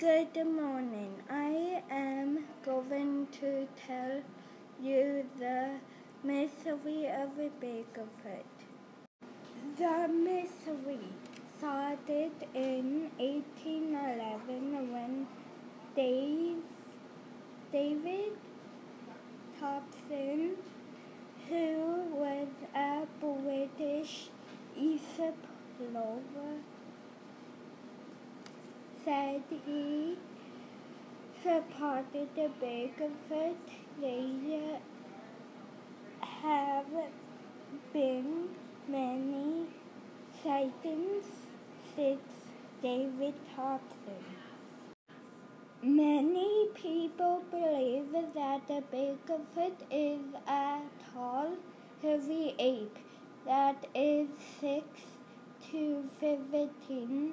Good morning. I am going to tell you the mystery of Bigfoot. The mystery started in 1811 when Dave, David Thompson, who was a British explorer, said he supported the Bigfoot. There have been many sightings since David Thompson. Many people believe that the Bigfoot is a tall, heavy ape that is 6 to 15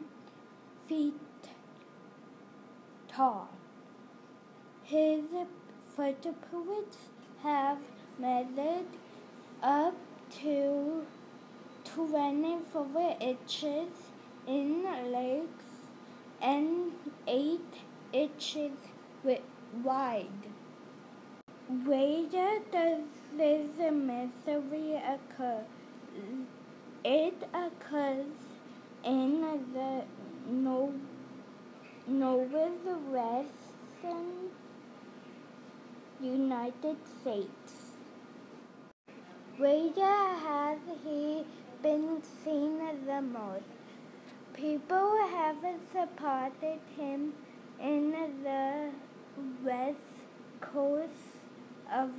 feet tall. His footprints have measured up to 24 inches in length and 8 inches wide. Where does this mystery occur? It occurs in the no Northwestern United States. Where has he been seen the most? People have supported him in the west coast of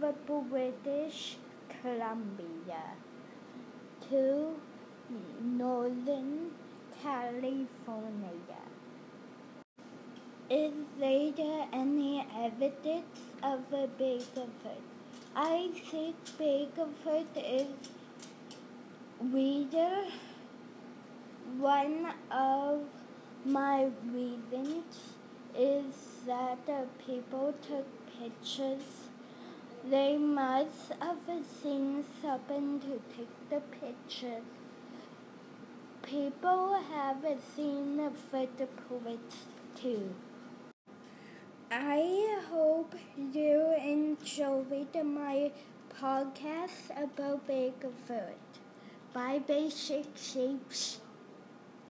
British Columbia to northern California. Is there any evidence of a Bigfoot? I think Bigfoot is reader. One of my reasons is that the people took pictures. They must have seen something to take the pictures. People have seen the footprints too. I hope you enjoyed my podcast about Bigfoot by Basic Shapes.